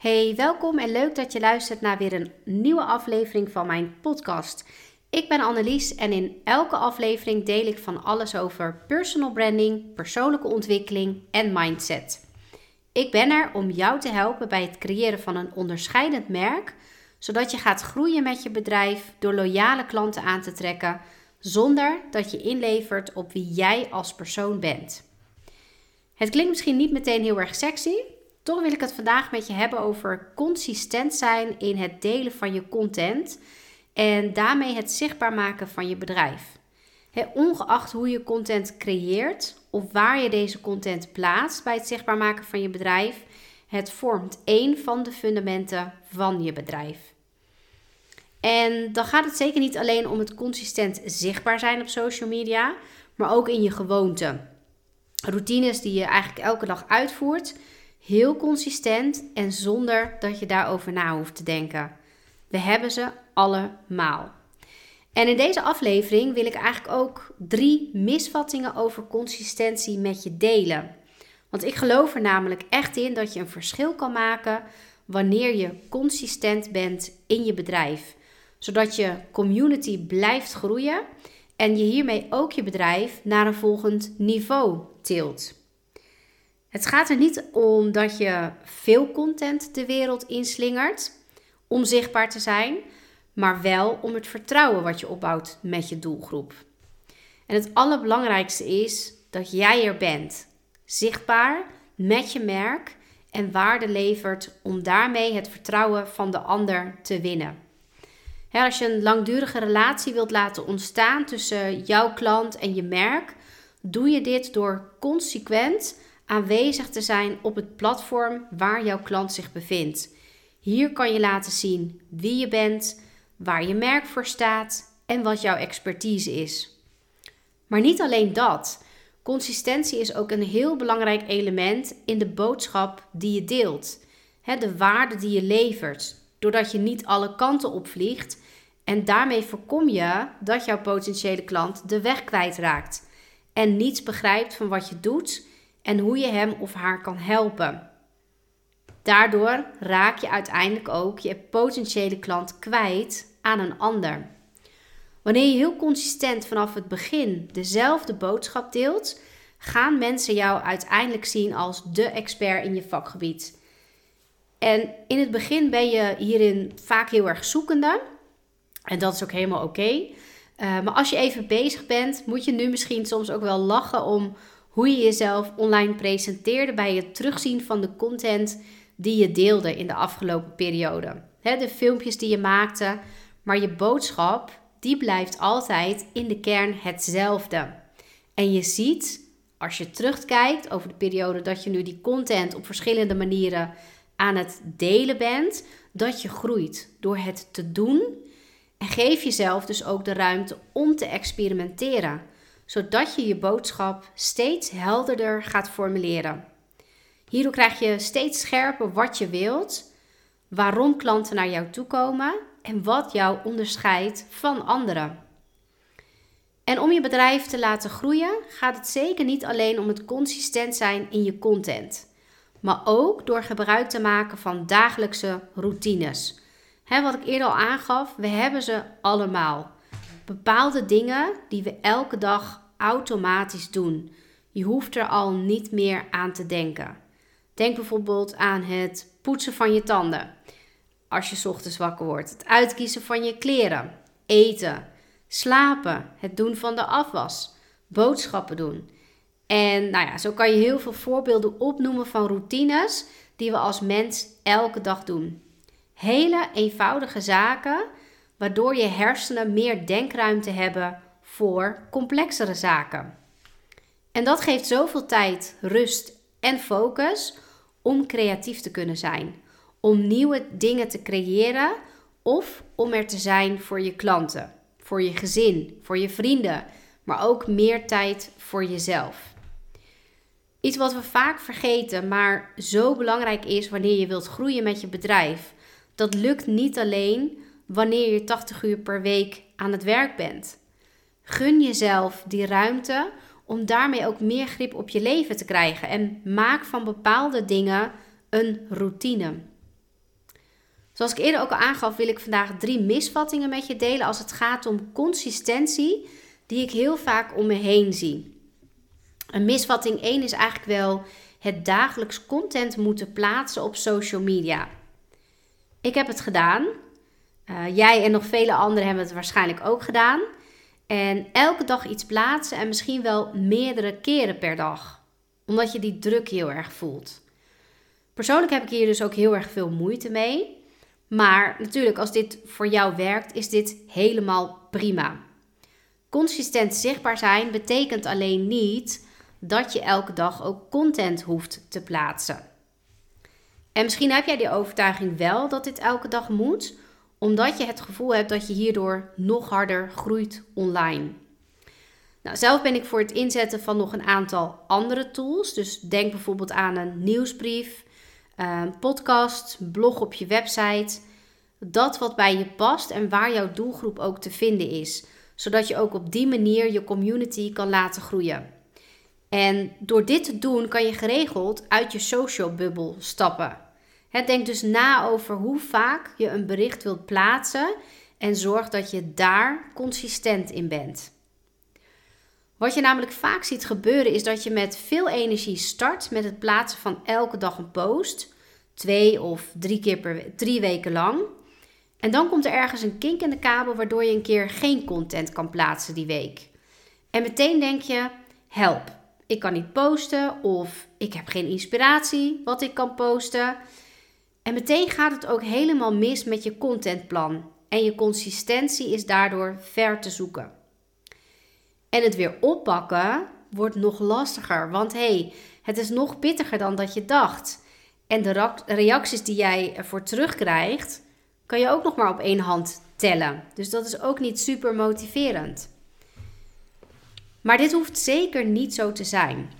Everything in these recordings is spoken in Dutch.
Hey, welkom en leuk dat je luistert naar weer een nieuwe aflevering van mijn podcast. Ik ben Annelies en in elke aflevering deel ik van alles over personal branding, persoonlijke ontwikkeling en mindset. Ik ben er om jou te helpen bij het creëren van een onderscheidend merk, zodat je gaat groeien met je bedrijf door loyale klanten aan te trekken, zonder dat je inlevert op wie jij als persoon bent. Het klinkt misschien niet meteen heel erg sexy, toch wil ik het vandaag met je hebben over consistent zijn in het delen van je content en daarmee het zichtbaar maken van je bedrijf. ongeacht hoe je content creëert of waar je deze content plaatst bij het zichtbaar maken van je bedrijf, het vormt één van de fundamenten van je bedrijf. En dan gaat het zeker niet alleen om het consistent zichtbaar zijn op social media, maar ook in je gewoonten. Routines die je eigenlijk elke dag uitvoert, heel consistent en zonder dat je daarover na hoeft te denken. We hebben ze allemaal. En in deze aflevering wil ik eigenlijk ook drie misvattingen over consistentie met je delen. Want ik geloof er namelijk echt in dat je een verschil kan maken wanneer je consistent bent in je bedrijf. Zodat je community blijft groeien en je hiermee ook je bedrijf naar een volgend niveau tilt. Het gaat er niet om dat je veel content de wereld inslingert om zichtbaar te zijn, maar wel om het vertrouwen wat je opbouwt met je doelgroep. En het allerbelangrijkste is dat jij er bent, zichtbaar met je merk en waarde levert om daarmee het vertrouwen van de ander te winnen. als je een langdurige relatie wilt laten ontstaan tussen jouw klant en je merk, doe je dit door consequent aanwezig te zijn op het platform waar jouw klant zich bevindt. Hier kan je laten zien wie je bent, waar je merk voor staat en wat jouw expertise is. Maar niet alleen dat. Consistentie is ook een heel belangrijk element in de boodschap die je deelt. de waarde die je levert, doordat je niet alle kanten opvliegt en daarmee voorkom je dat jouw potentiële klant de weg kwijtraakt en niets begrijpt van wat je doet en hoe je hem of haar kan helpen. Daardoor raak je uiteindelijk ook je potentiële klant kwijt aan een ander. Wanneer je heel consistent vanaf het begin dezelfde boodschap deelt, gaan mensen jou uiteindelijk zien als de expert in je vakgebied. En in het begin ben je hierin vaak heel erg zoekende. En dat is ook helemaal oké. Eh, maar als je even bezig bent, moet je nu misschien soms ook wel lachen om hoe je jezelf online presenteerde bij het terugzien van de content die je deelde in de afgelopen periode. de filmpjes die je maakte, maar je boodschap die blijft altijd in de kern hetzelfde. En je ziet, als je terugkijkt over de periode dat je nu die content op verschillende manieren aan het delen bent, dat je groeit door het te doen. En geef jezelf dus ook de ruimte om te experimenteren zodat je je boodschap steeds helderder gaat formuleren. Hierdoor krijg je steeds scherper wat je wilt, waarom klanten naar jou toe komen en wat jou onderscheidt van anderen. En om je bedrijf te laten groeien, gaat het zeker niet alleen om het consistent zijn in je content, maar ook door gebruik te maken van dagelijkse routines. wat ik eerder al aangaf, we hebben ze allemaal bepaalde dingen die we elke dag automatisch doen. Je hoeft er al niet meer aan te denken. Denk bijvoorbeeld aan het poetsen van je tanden. Als je ochtends wakker wordt. Het uitkiezen van je kleren. Eten. Slapen. Het doen van de afwas. Boodschappen doen. En nou ja, zo kan je heel veel voorbeelden opnoemen van routines die we als mens elke dag doen. Hele eenvoudige zaken waardoor je hersenen meer denkruimte hebben voor complexere zaken. En dat geeft zoveel tijd, rust en focus om creatief te kunnen zijn, om nieuwe dingen te creëren of om er te zijn voor je klanten, voor je gezin, voor je vrienden, maar ook meer tijd voor jezelf. Iets wat we vaak vergeten, maar zo belangrijk is wanneer je wilt groeien met je bedrijf. Dat lukt niet alleen wanneer je 80 uur per week aan het werk bent. Gun jezelf die ruimte om daarmee ook meer grip op je leven te krijgen. En maak van bepaalde dingen een routine. Zoals ik eerder ook al aangaf, wil ik vandaag drie misvattingen met je delen als het gaat om consistentie, die ik heel vaak om me heen zie. Een misvatting 1 is eigenlijk wel het dagelijks content moeten plaatsen op social media. Ik heb het gedaan. Uh, jij en nog vele anderen hebben het waarschijnlijk ook gedaan. En elke dag iets plaatsen en misschien wel meerdere keren per dag. Omdat je die druk heel erg voelt. Persoonlijk heb ik hier dus ook heel erg veel moeite mee. Maar natuurlijk, als dit voor jou werkt, is dit helemaal prima. Consistent zichtbaar zijn betekent alleen niet dat je elke dag ook content hoeft te plaatsen. En misschien heb jij die overtuiging wel dat dit elke dag moet, omdat je het gevoel hebt dat je hierdoor nog harder groeit online. Nou, zelf ben ik voor het inzetten van nog een aantal andere tools. Dus denk bijvoorbeeld aan een nieuwsbrief, een podcast, blog op je website. Dat wat bij je past en waar jouw doelgroep ook te vinden is. Zodat je ook op die manier je community kan laten groeien. En door dit te doen kan je geregeld uit je social bubbel stappen. Denk dus na over hoe vaak je een bericht wilt plaatsen en zorg dat je daar consistent in bent. Wat je namelijk vaak ziet gebeuren is dat je met veel energie start met het plaatsen van elke dag een post, twee of drie keer per drie weken lang. En dan komt er ergens een kink in de kabel waardoor je een keer geen content kan plaatsen die week. En meteen denk je: help, ik kan niet posten of ik heb geen inspiratie wat ik kan posten. En meteen gaat het ook helemaal mis met je contentplan en je consistentie is daardoor ver te zoeken. En het weer oppakken wordt nog lastiger, want hey, het is nog pittiger dan dat je dacht. En de reacties die jij ervoor terugkrijgt, kan je ook nog maar op één hand tellen. Dus dat is ook niet super motiverend. Maar dit hoeft zeker niet zo te zijn.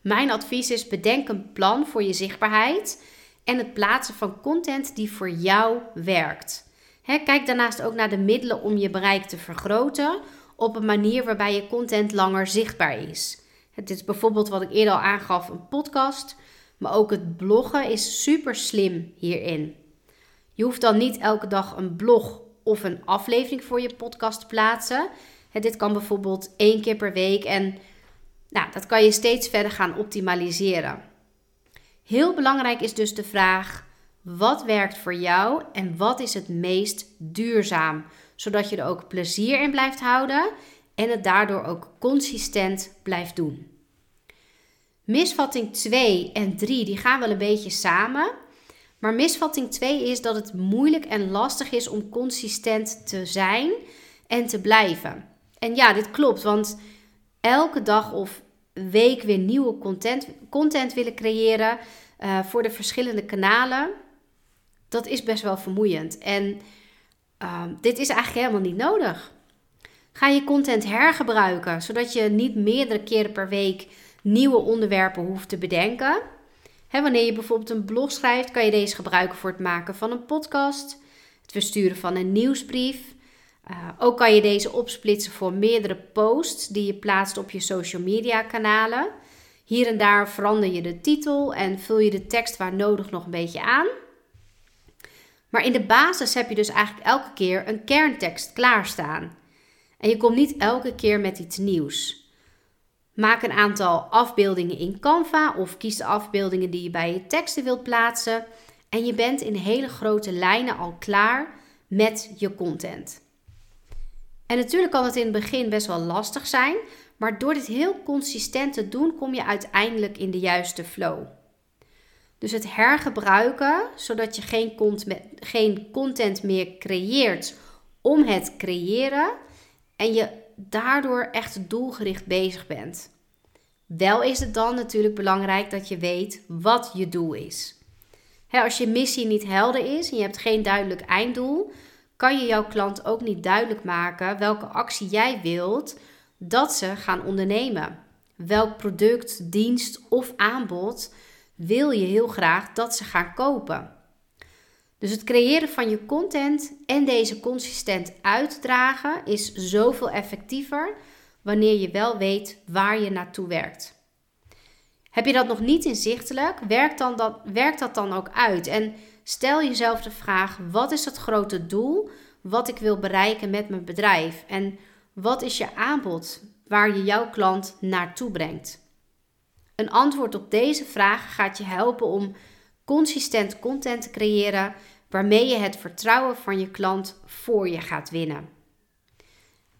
Mijn advies is: bedenk een plan voor je zichtbaarheid en het plaatsen van content die voor jou werkt. kijk daarnaast ook naar de middelen om je bereik te vergroten op een manier waarbij je content langer zichtbaar is. Het is bijvoorbeeld wat ik eerder al aangaf, een podcast, maar ook het bloggen is super slim hierin. Je hoeft dan niet elke dag een blog of een aflevering voor je podcast te plaatsen dit kan bijvoorbeeld één keer per week en nou, dat kan je steeds verder gaan optimaliseren. Heel belangrijk is dus de vraag: wat werkt voor jou en wat is het meest duurzaam? Zodat je er ook plezier in blijft houden en het daardoor ook consistent blijft doen. Misvatting 2 en 3 die gaan wel een beetje samen. Maar misvatting 2 is dat het moeilijk en lastig is om consistent te zijn en te blijven. En ja, dit klopt, want elke dag of week weer nieuwe content, content willen creëren uh, voor de verschillende kanalen, dat is best wel vermoeiend. En uh, dit is eigenlijk helemaal niet nodig. Ga je content hergebruiken, zodat je niet meerdere keren per week nieuwe onderwerpen hoeft te bedenken. wanneer je bijvoorbeeld een blog schrijft, kan je deze gebruiken voor het maken van een podcast, het versturen van een nieuwsbrief, uh, ook kan je deze opsplitsen voor meerdere posts die je plaatst op je social media kanalen. Hier en daar verander je de titel en vul je de tekst waar nodig nog een beetje aan. Maar in de basis heb je dus eigenlijk elke keer een kerntekst klaarstaan. En je komt niet elke keer met iets nieuws. Maak een aantal afbeeldingen in Canva of kies de afbeeldingen die je bij je teksten wilt plaatsen. En je bent in hele grote lijnen al klaar met je content. En natuurlijk kan het in het begin best wel lastig zijn, maar door dit heel consistent te doen, kom je uiteindelijk in de juiste flow. Dus het hergebruiken, zodat je geen, content, geen content meer creëert om het creëren en je daardoor echt doelgericht bezig bent. Wel is het dan natuurlijk belangrijk dat je weet wat je doel is. als je missie niet helder is en je hebt geen duidelijk einddoel, kan je jouw klant ook niet duidelijk maken welke actie jij wilt dat ze gaan ondernemen. Welk product, dienst of aanbod wil je heel graag dat ze gaan kopen. Dus het creëren van je content en deze consistent uitdragen is zoveel effectiever wanneer je wel weet waar je naartoe werkt. Heb je dat nog niet inzichtelijk, werkt, dan dat, werkt dat dan ook uit. En stel jezelf de vraag: wat is het grote doel wat ik wil bereiken met mijn bedrijf? En wat is je aanbod waar je jouw klant naartoe brengt? Een antwoord op deze vraag gaat je helpen om consistent content te creëren waarmee je het vertrouwen van je klant voor je gaat winnen.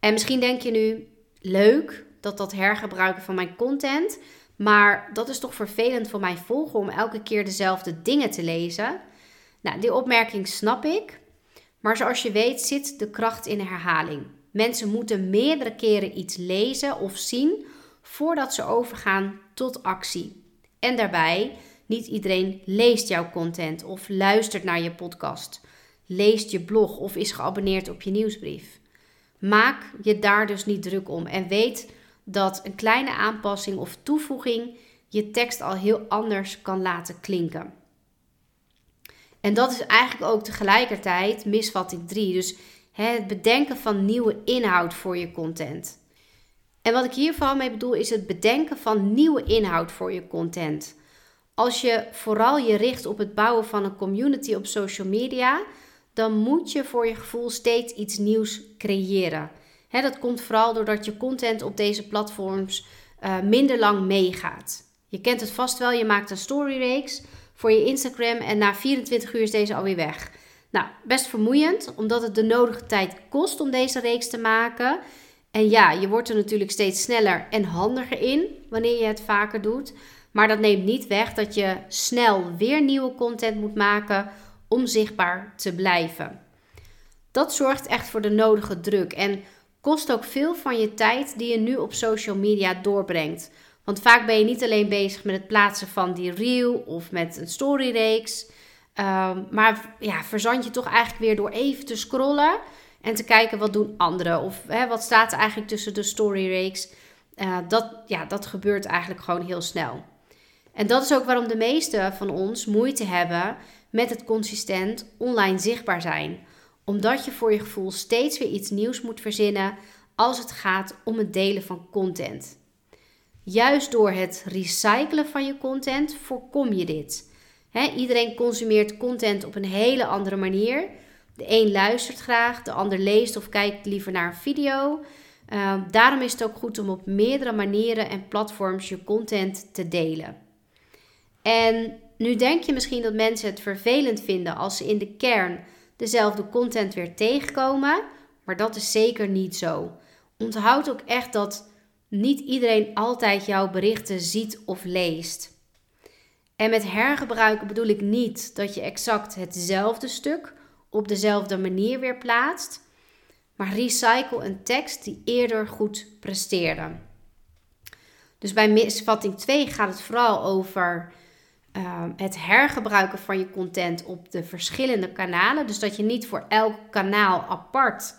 En misschien denk je nu: leuk dat dat hergebruiken van mijn content, maar dat is toch vervelend voor mijn volger om elke keer dezelfde dingen te lezen. Nou, die opmerking snap ik. Maar zoals je weet zit de kracht in herhaling. Mensen moeten meerdere keren iets lezen of zien voordat ze overgaan tot actie. En daarbij, niet iedereen leest jouw content of luistert naar je podcast, leest je blog of is geabonneerd op je nieuwsbrief. Maak je daar dus niet druk om en weet dat een kleine aanpassing of toevoeging je tekst al heel anders kan laten klinken. En dat is eigenlijk ook tegelijkertijd misvatting 3. Dus het bedenken van nieuwe inhoud voor je content. En wat ik hier vooral mee bedoel is het bedenken van nieuwe inhoud voor je content. Als je vooral je richt op het bouwen van een community op social media, dan moet je voor je gevoel steeds iets nieuws creëren. dat komt vooral doordat je content op deze platforms uh, minder lang meegaat. Je kent het vast wel, je maakt een storyreeks voor je Instagram en na 24 uur is deze alweer weg. Nou, best vermoeiend, omdat het de nodige tijd kost om deze reeks te maken. En ja, je wordt er natuurlijk steeds sneller en handiger in wanneer je het vaker doet. Maar dat neemt niet weg dat je snel weer nieuwe content moet maken om zichtbaar te blijven. Dat zorgt echt voor de nodige druk en kost ook veel van je tijd die je nu op social media doorbrengt. Want vaak ben je niet alleen bezig met het plaatsen van die reel of met een storyreeks. Um, maar ja, verzand je toch eigenlijk weer door even te scrollen en te kijken wat doen anderen. Of hè, wat staat er eigenlijk tussen de storyreeks. Uh, dat, ja, dat gebeurt eigenlijk gewoon heel snel. En dat is ook waarom de meeste van ons moeite hebben met het consistent online zichtbaar zijn. Omdat je voor je gevoel steeds weer iets nieuws moet verzinnen als het gaat om het delen van content. Juist door het recyclen van je content voorkom je dit. iedereen consumeert content op een hele andere manier. De een luistert graag, de ander leest of kijkt liever naar een video. Uh, daarom is het ook goed om op meerdere manieren en platforms je content te delen. En nu denk je misschien dat mensen het vervelend vinden als ze in de kern dezelfde content weer tegenkomen, maar dat is zeker niet zo. Onthoud ook echt dat niet iedereen altijd jouw berichten ziet of leest. En met hergebruiken bedoel ik niet dat je exact hetzelfde stuk op dezelfde manier weer plaatst, maar recycle een tekst die eerder goed presteerde. Dus bij misvatting 2 gaat het vooral over uh, het hergebruiken van je content op de verschillende kanalen. Dus dat je niet voor elk kanaal apart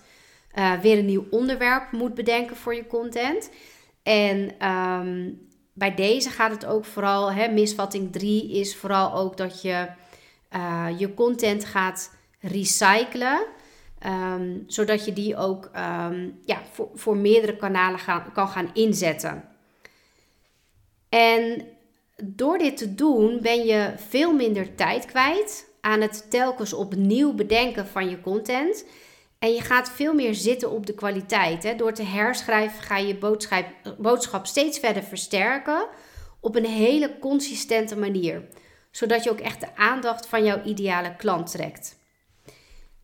uh, weer een nieuw onderwerp moet bedenken voor je content. En um, bij deze gaat het ook vooral, hè, misvatting 3 is vooral ook dat je uh, je content gaat recyclen. Um, zodat je die ook um, ja, voor, voor meerdere kanalen kan gaan inzetten. En door dit te doen ben je veel minder tijd kwijt aan het telkens opnieuw bedenken van je content. En je gaat veel meer zitten op de kwaliteit. Hè? Door te herschrijven ga je boodschap, boodschap steeds verder versterken op een hele consistente manier. Zodat je ook echt de aandacht van jouw ideale klant trekt.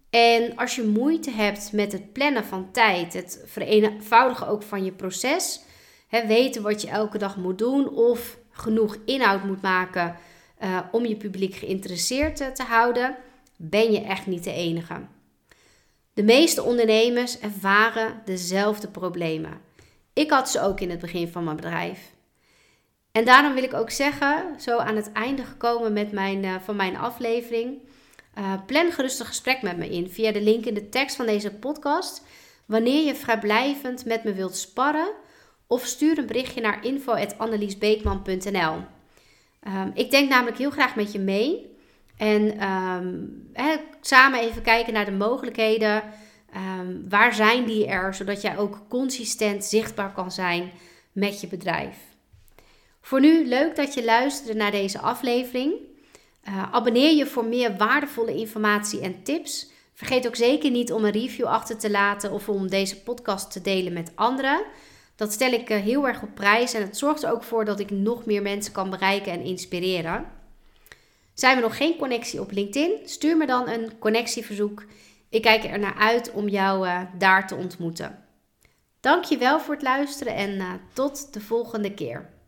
En als je moeite hebt met het plannen van tijd, het vereenvoudigen ook van je proces, hè, weten wat je elke dag moet doen of genoeg inhoud moet maken uh, om je publiek geïnteresseerd te houden, ben je echt niet de enige. De meeste ondernemers ervaren dezelfde problemen. Ik had ze ook in het begin van mijn bedrijf. En daarom wil ik ook zeggen, zo aan het einde gekomen met mijn, uh, van mijn aflevering, uh, plan gerust een gesprek met me in via de link in de tekst van deze podcast. Wanneer je vrijblijvend met me wilt sparren of stuur een berichtje naar info.anneliesbeekman.nl. Um, ik denk namelijk heel graag met je mee. En um, samen even kijken naar de mogelijkheden. Um, waar zijn die er, zodat jij ook consistent zichtbaar kan zijn met je bedrijf. Voor nu leuk dat je luisterde naar deze aflevering. Uh, abonneer je voor meer waardevolle informatie en tips. Vergeet ook zeker niet om een review achter te laten of om deze podcast te delen met anderen. Dat stel ik heel erg op prijs en het zorgt er ook voor dat ik nog meer mensen kan bereiken en inspireren. Zijn we nog geen connectie op LinkedIn? Stuur me dan een connectieverzoek. Ik kijk er naar uit om jou uh, daar te ontmoeten. Dankjewel voor het luisteren en uh, tot de volgende keer.